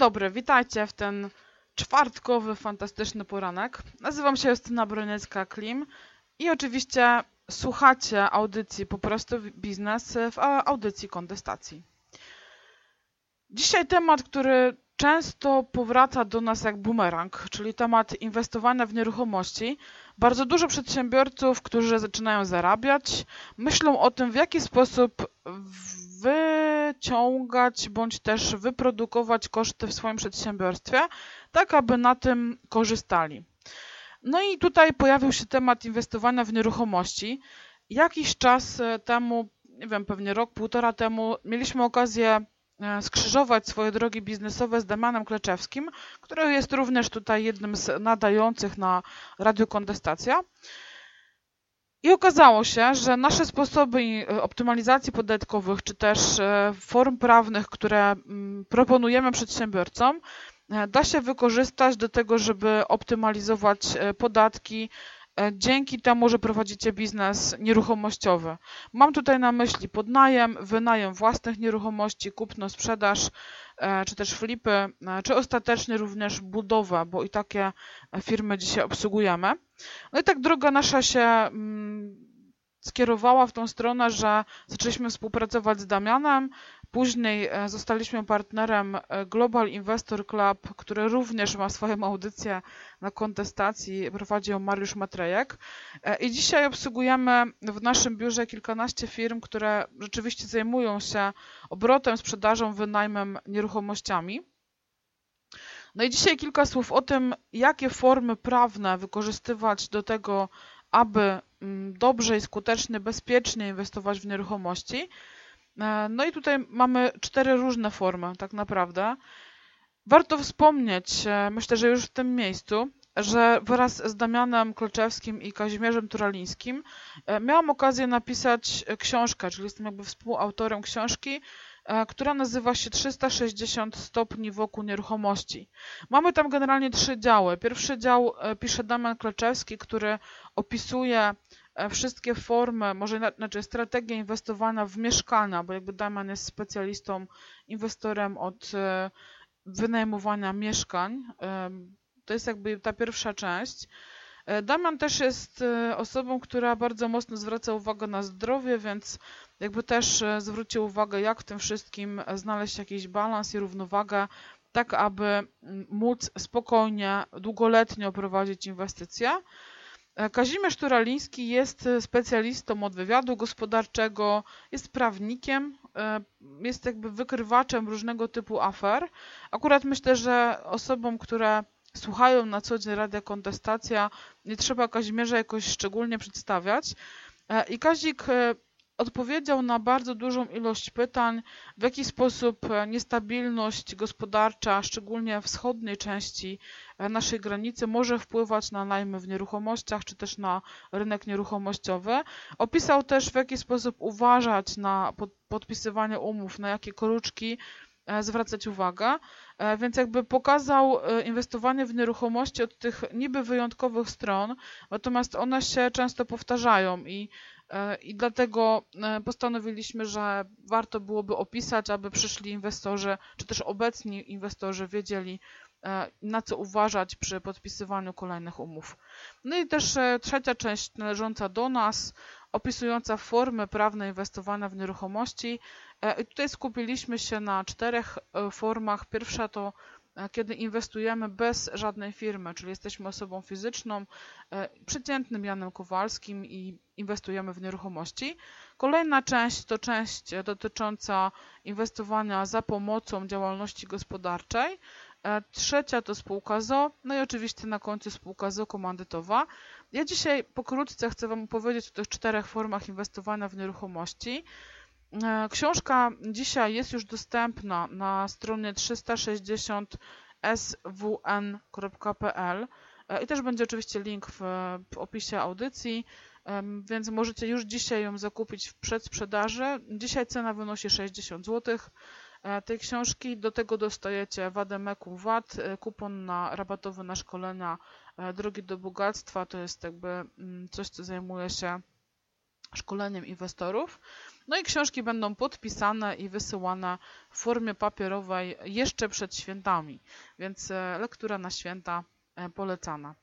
Dobry, witajcie w ten czwartkowy, fantastyczny poranek. Nazywam się Justyna Broniecka-Klim i oczywiście słuchacie audycji Po prostu Biznes w audycji kontestacji. Dzisiaj temat, który często powraca do nas jak bumerang, czyli temat inwestowania w nieruchomości. Bardzo dużo przedsiębiorców, którzy zaczynają zarabiać, myślą o tym, w jaki sposób wyciągać bądź też wyprodukować koszty w swoim przedsiębiorstwie, tak aby na tym korzystali. No i tutaj pojawił się temat inwestowania w nieruchomości. Jakiś czas temu, nie wiem, pewnie rok, półtora temu, mieliśmy okazję E, skrzyżować swoje drogi biznesowe z Damianem Kleczewskim, który jest również tutaj jednym z nadających na Radio Kondestacja. I okazało się, że nasze sposoby e, optymalizacji podatkowych, czy też e, form prawnych, które mm, proponujemy przedsiębiorcom, da się wykorzystać do tego, żeby optymalizować podatki dzięki temu, że prowadzicie biznes nieruchomościowy. Mam tutaj na myśli podnajem, wynajem własnych nieruchomości, kupno, sprzedaż, czy też flipy, e, czy ostatecznie również budowę, bo i takie firmy dzisiaj obsługujemy. No i tak droga nasza się mm, skierowała w tą stronę, że zaczęliśmy współpracować z Damianem. Później e, zostaliśmy partnerem e, Global Investor Club, który również ma swoją audycję na kontestacji. Prowadzi ją Mariusz Matrejek. E, I dzisiaj obsługujemy w naszym biurze kilkanaście firm, które rzeczywiście zajmują się obrotem, sprzedażą, wynajmem nieruchomościami. No i dzisiaj kilka słów o tym, jakie formy prawne wykorzystywać do tego, aby mm, dobrze i skutecznie, bezpiecznie inwestować w nieruchomości. E, no i tutaj mamy cztery różne formy, tak naprawdę. Warto wspomnieć, e, myślę, że już w tym miejscu, że wraz z Damianem Kleczewskim i Kazimierzem Turalińskim e, miałam okazję napisać książkę, czyli jestem jakby współautorem książki która nazywa się 360 stopni wokół nieruchomości. Mamy tam generalnie trzy działy. Pierwszy dział pisze Damian Kleczewski, który opisuje wszystkie formy, może znaczy strategię inwestowania w mieszkania, bo jakby Damian jest specjalistą, inwestorem od wynajmowania mieszkań. To jest jakby ta pierwsza część. Damian też jest osobą, która bardzo mocno zwraca uwagę na zdrowie, więc jakby też e, zwrócił uwagę, jak w tym wszystkim e, znaleźć jakiś balans i równowagę, tak aby móc spokojnie, długoletnio prowadzić inwestycje. E, Kazimierz Turaliński jest specjalistą od wywiadu gospodarczego, jest prawnikiem, jest jakby wykrywaczem różnego typu afer. Akurat myślę, że osobom, które słuchają na co dzień Radia Kontestacja, nie trzeba Kazimierza jakoś szczególnie przedstawiać. I Kazik odpowiedział na bardzo dużą ilość pytań, w jaki sposób e, niestabilność gospodarcza, szczególnie wschodniej części e, naszej granicy, może wpływać na najmy w nieruchomościach, czy też na rynek nieruchomościowy. Opisał też, w jaki sposób uważać na podpisywanie umów, na jakie koruczki e, zwracać uwagę, więc jakby pokazał inwestowanie w nieruchomości od tych niby wyjątkowych stron, natomiast one się często powtarzają i I dlatego e, postanowiliśmy, że warto byłoby opisać, aby przyszli inwestorzy, czy też obecni inwestorzy wiedzieli, e, na co uważać przy podpisywaniu kolejnych umów. No i też trzecia część należąca do nas, opisująca formy prawne inwestowania w nieruchomości. I tutaj skupiliśmy się na czterech formach. Pierwsza to kiedy inwestujemy bez żadnej firmy, czyli jesteśmy osobą fizyczną, e, przeciętnym Janem Kowalskim i inwestujemy w nieruchomości. Kolejna część to część dotycząca inwestowania za pomocą działalności gospodarczej. E, trzecia to spółka ZO, no i oczywiście na końcu spółka ZO komandytowa. Ja dzisiaj pokrótce chcę Wam opowiedzieć o tych czterech formach inwestowania w nieruchomości. E, książka dzisiaj jest już dostępna na stronie 360swn.pl e, i też będzie oczywiście link w, w opisie audycji, więc możecie już dzisiaj ją zakupić w przedsprzedaży. Dzisiaj cena wynosi 60 zł e, tej książki. Do tego dostajecie Wademeku VAT, kupon na rabatowy na szkolenia Drogi do Bogactwa. To jest jakby mm, coś, co zajmuje się szkoleniem inwestorów. No i książki będą podpisane i wysyłane w formie papierowej jeszcze przed świętami, więc e, lektura na święta e, polecana.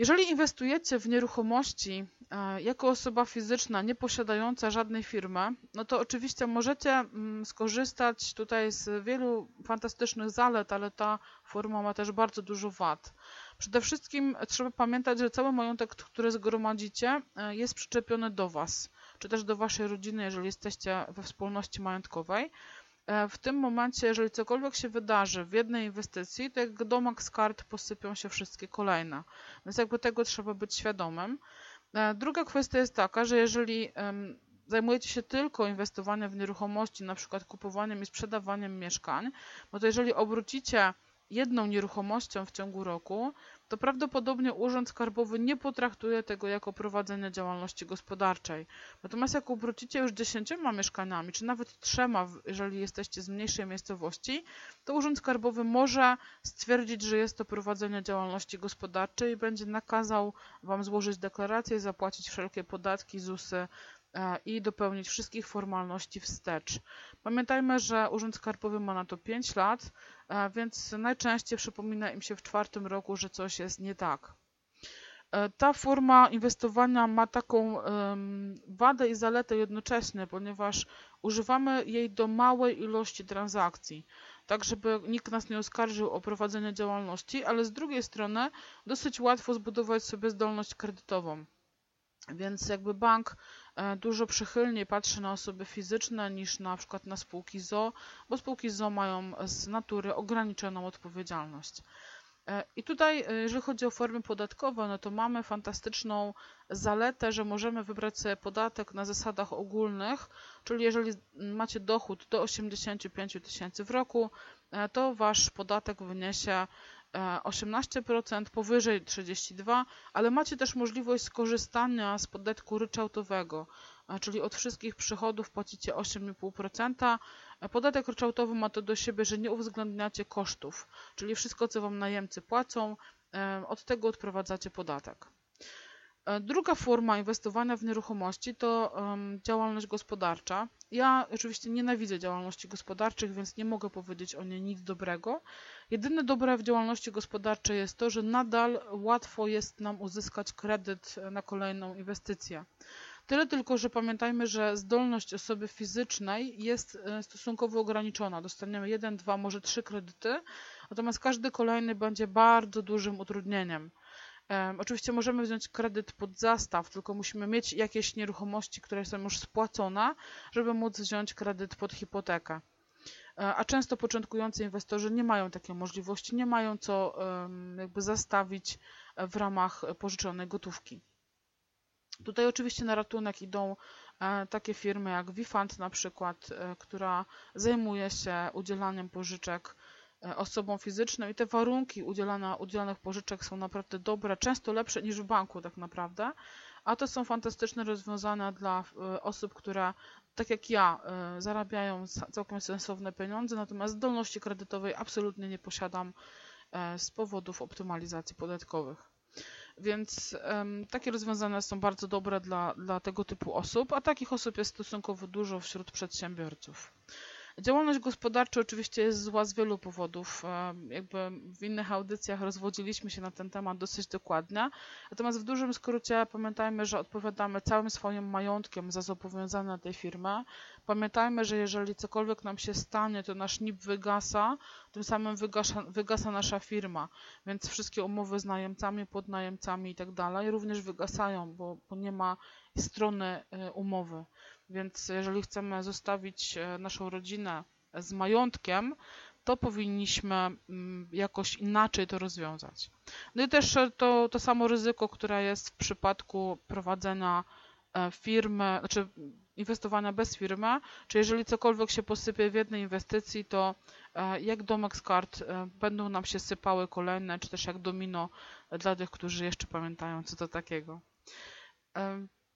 Jeżeli inwestujecie w nieruchomości e, jako osoba fizyczna nie posiadająca żadnej firmy, no to oczywiście możecie mm, skorzystać tutaj z wielu fantastycznych zalet, ale ta forma ma też bardzo dużo wad. Przede wszystkim trzeba pamiętać, że cały majątek, który zgromadzicie, e, jest przyczepiony do Was, czy też do Waszej rodziny, jeżeli jesteście we wspólności majątkowej. E, w tym momencie, jeżeli cokolwiek się wydarzy w jednej inwestycji, to jak domek z kart posypią się wszystkie kolejne. Więc jakby tego trzeba być świadomym. E, druga kwestia jest taka, że jeżeli zajmujecie się tylko inwestowaniem w nieruchomości, na przykład kupowaniem i sprzedawaniem mieszkań, no to jeżeli obrócicie jedną nieruchomością w ciągu roku, to prawdopodobnie Urząd Skarbowy nie potraktuje tego jako prowadzenie działalności gospodarczej. Natomiast jak obrócicie już dziesięcioma mieszkaniami, czy nawet trzema, jeżeli jesteście z mniejszej miejscowości, to Urząd Skarbowy może stwierdzić, że jest to prowadzenie działalności gospodarczej i będzie nakazał Wam złożyć deklarację, zapłacić wszelkie podatki, ZUSy, i dopełnić wszystkich formalności wstecz. Pamiętajmy, że Urząd Skarbowy ma na to 5 lat, e, więc najczęściej przypomina im się w czwartym roku, że coś jest nie tak. E, ta forma inwestowania ma taką wadę i zaletę jednocześnie, ponieważ używamy jej do małej ilości transakcji, tak żeby nikt nas nie oskarżył o prowadzenie działalności, ale z drugiej strony dosyć łatwo zbudować sobie zdolność kredytową. Więc jakby bank E, dużo przychylniej patrzy na osoby fizyczne niż na przykład na spółki ZO, bo spółki ZO mają z natury ograniczoną odpowiedzialność. E, I tutaj, e, jeżeli chodzi o formy podatkowe, no to mamy fantastyczną zaletę, że możemy wybrać sobie podatek na zasadach ogólnych, czyli jeżeli macie dochód do 85 tysięcy w roku, to wasz podatek wyniesie 18%, powyżej 32%, ale macie też możliwość skorzystania z podatku ryczałtowego, czyli od wszystkich przychodów płacicie 8,5%. Podatek ryczałtowy ma to do siebie, że nie uwzględniacie kosztów, czyli wszystko, co wam najemcy płacą, od tego odprowadzacie podatek. E, druga forma inwestowania w nieruchomości to um, działalność gospodarcza. Ja oczywiście nienawidzę działalności gospodarczych, więc nie mogę powiedzieć o niej nic dobrego. Jedyne dobre w działalności gospodarczej jest to, że nadal łatwo jest nam uzyskać kredyt na kolejną inwestycję. Tyle tylko, że pamiętajmy, że zdolność osoby fizycznej jest e, stosunkowo ograniczona. Dostaniemy jeden, dwa, może trzy kredyty, natomiast każdy kolejny będzie bardzo dużym utrudnieniem. Oczywiście możemy wziąć kredyt pod zastaw, tylko musimy mieć jakieś nieruchomości, które są już spłacone, żeby móc wziąć kredyt pod hipotekę. E, a często początkujący inwestorzy nie mają takiej możliwości, nie mają co jakby zastawić w ramach pożyczonej gotówki. Tutaj oczywiście na ratunek idą e, takie firmy jak Vifund na przykład, e, która zajmuje się udzielaniem pożyczek E, osobom fizycznym i te warunki udzielania, udzielanych pożyczek są naprawdę dobre, często lepsze niż w banku tak naprawdę, a to są fantastyczne rozwiązania dla e, osób, które tak jak ja e, zarabiają całkiem sensowne pieniądze, natomiast zdolności kredytowej absolutnie nie posiadam z powodów optymalizacji podatkowych. Więc um, takie rozwiązania są bardzo dobre dla, dla tego typu osób, a takich osób jest stosunkowo dużo wśród przedsiębiorców. Działalność gospodarcza oczywiście jest zła z wielu powodów. E, jakby w innych audycjach rozwodziliśmy się na ten temat dosyć dokładnie. Natomiast w dużym skrócie pamiętajmy, że odpowiadamy całym swoim majątkiem za zobowiązania tej firmy. Pamiętajmy, że jeżeli cokolwiek nam się stanie, to nasz NIP wygasa, tym samym wygasa, wygasa nasza firma, więc wszystkie umowy z najemcami, podnajemcami i tak również wygasają, bo, bo nie ma strony e, umowy. Więc jeżeli chcemy zostawić e, naszą rodzinę z majątkiem, to powinniśmy mm, jakoś inaczej to rozwiązać. No i też e, to, to samo ryzyko, które jest w przypadku prowadzenia e, firmy, znaczy inwestowania bez firmy, czy jeżeli cokolwiek się posypie w jednej inwestycji, to jak domek z kart będą nam się sypały kolejne, czy też jak domino dla tych, którzy jeszcze pamiętają, co to takiego.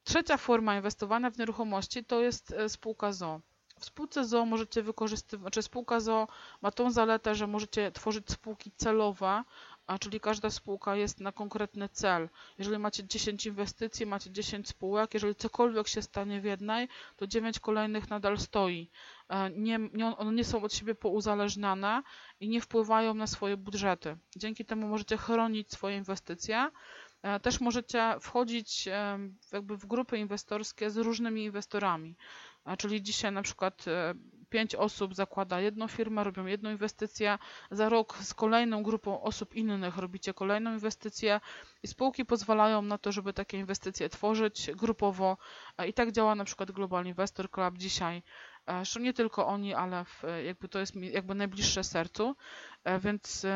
Trzecia forma inwestowania w nieruchomości to jest e, spółka ZO. W spółce ZO możecie wykorzystywać, znaczy spółka ZO ma tą zaletę, że możecie tworzyć spółki celowe a czyli każda spółka jest na konkretny cel. Jeżeli macie 10 inwestycji, macie 10 spółek, jeżeli cokolwiek się stanie w jednej, to 9 kolejnych nadal stoi. E, nie, nie, one nie są od siebie pouzależniane i nie wpływają na swoje budżety. Dzięki temu możecie chronić swoje inwestycje. E, też możecie wchodzić jakby w grupy inwestorskie z różnymi inwestorami. Czyli dzisiaj na przykład pięć osób zakłada jedną firmę, robią jedną inwestycję, za rok z kolejną grupą osób innych robicie kolejną inwestycję i spółki pozwalają na to, żeby takie inwestycje tworzyć grupowo i tak działa na przykład Global Investor Club dzisiaj. Zresztą nie tylko oni, ale jakby to jest mi jakby najbliższe sercu, e, więc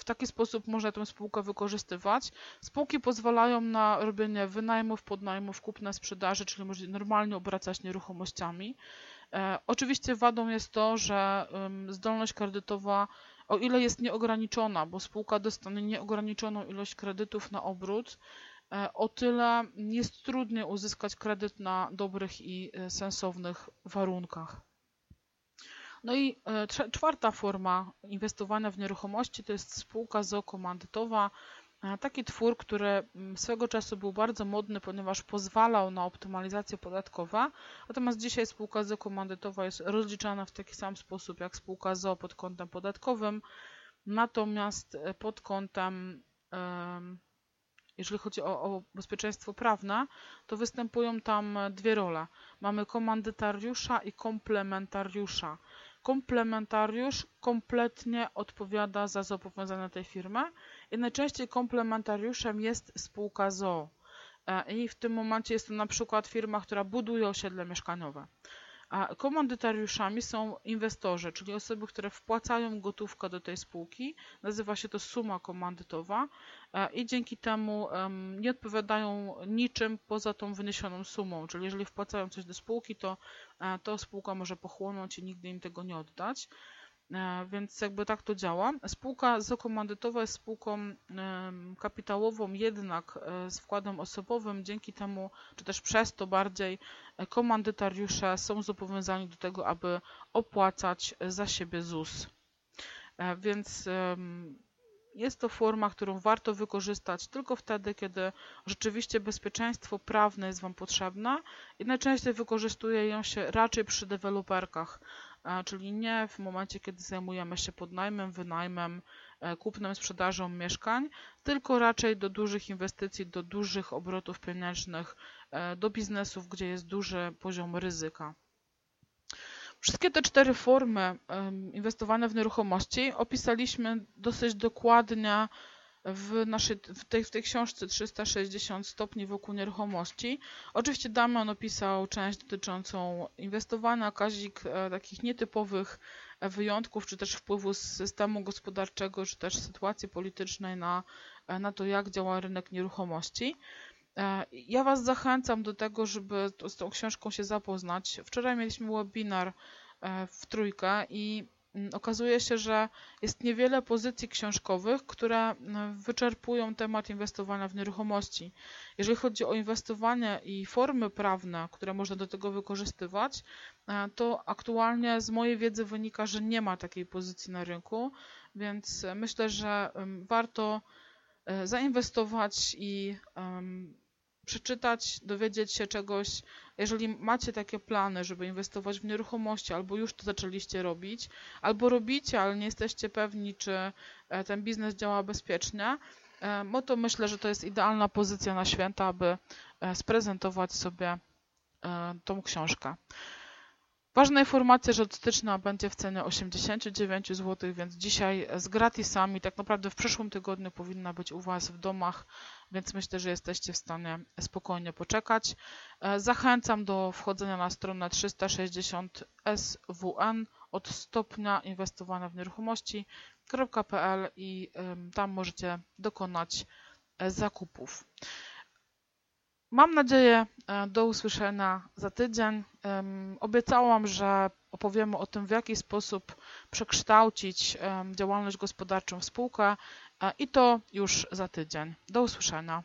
w taki sposób można tę spółkę wykorzystywać. Spółki pozwalają na robienie wynajmów, podnajmów, kupna sprzedaży, czyli można normalnie obracać nieruchomościami. E, oczywiście wadą jest to, że zdolność kredytowa, o ile jest nieograniczona, bo spółka dostanie nieograniczoną ilość kredytów na obrót, e, o tyle jest trudniej uzyskać kredyt na dobrych i e, sensownych warunkach. No i czwarta forma inwestowania w nieruchomości to jest spółka zookomandytowa, Taki twór, który mm, swego czasu był bardzo modny, ponieważ pozwalał na optymalizację podatkową, natomiast dzisiaj spółka ZO komandytowa jest rozliczana w taki sam sposób jak spółka ZO pod kątem podatkowym, natomiast e, pod kątem, jeżeli chodzi o, o bezpieczeństwo prawne, to występują tam dwie role. Mamy komandytariusza i komplementariusza. Komplementariusz kompletnie odpowiada za zobowiązania tej firmy i najczęściej komplementariuszem jest spółka ZOO. E, I w tym momencie jest to na przykład firma, która buduje osiedle mieszkaniowe. A komandytariuszami są inwestorzy, czyli osoby, które wpłacają gotówkę do tej spółki. Nazywa się to suma komandytowa e, i dzięki temu nie odpowiadają niczym poza tą wyniesioną sumą. Czyli jeżeli wpłacają coś do spółki, to, e, to spółka może pochłonąć i nigdy im tego nie oddać. E, więc jakby tak to działa. Spółka zakomandytowa jest spółką kapitałową, jednak e, z wkładem osobowym. Dzięki temu, czy też przez to bardziej, e, komandytariusze są zobowiązani do tego, aby opłacać za siebie ZUS. Więc jest to forma, którą warto wykorzystać tylko wtedy, kiedy rzeczywiście bezpieczeństwo prawne jest Wam potrzebne i najczęściej wykorzystuje ją się raczej przy deweloperkach, czyli nie w momencie, kiedy zajmujemy się podnajmem, wynajmem, e, kupnem, sprzedażą mieszkań, tylko raczej do dużych inwestycji, do dużych obrotów pieniężnych, e, do biznesów, gdzie jest duży poziom ryzyka. Wszystkie te cztery formy inwestowania w nieruchomości opisaliśmy dosyć dokładnie w, naszej, w, tej, w tej książce 360 stopni wokół nieruchomości. Oczywiście Damian opisał część dotyczącą inwestowania, Kazik e, takich nietypowych e, wyjątków, czy też wpływu z systemu gospodarczego, czy też sytuacji politycznej na, e, na to, jak działa rynek nieruchomości. Ja Was zachęcam do tego, żeby z tą książką się zapoznać. Wczoraj mieliśmy webinar w trójkę i okazuje się, że jest niewiele pozycji książkowych, które mm, wyczerpują temat inwestowania w nieruchomości. Jeżeli chodzi o inwestowanie i formy prawne, które można do tego wykorzystywać, e, to aktualnie z mojej wiedzy wynika, że nie ma takiej pozycji na rynku, więc myślę, że warto e, zainwestować i przeczytać, dowiedzieć się czegoś. Jeżeli macie takie plany, żeby inwestować w nieruchomości, albo już to zaczęliście robić, albo robicie, ale nie jesteście pewni, czy e, ten biznes działa bezpiecznie, e, no to myślę, że to jest idealna pozycja na święta, aby e, sprezentować sobie tą książkę. Ważna informacja, że od stycznia będzie w cenie 89 zł, więc dzisiaj z gratisami, tak naprawdę w przyszłym tygodniu powinna być u Was w domach, więc myślę, że jesteście w stanie spokojnie poczekać. E, zachęcam do wchodzenia na stronę 360 SWN od stopnia inwestowania w nieruchomości.pl i tam możecie dokonać e, zakupów. Mam nadzieję e, do usłyszenia za tydzień. Obiecałam, że opowiemy o tym, w jaki sposób przekształcić działalność gospodarczą w spółkę e, i to już za tydzień. Do usłyszenia.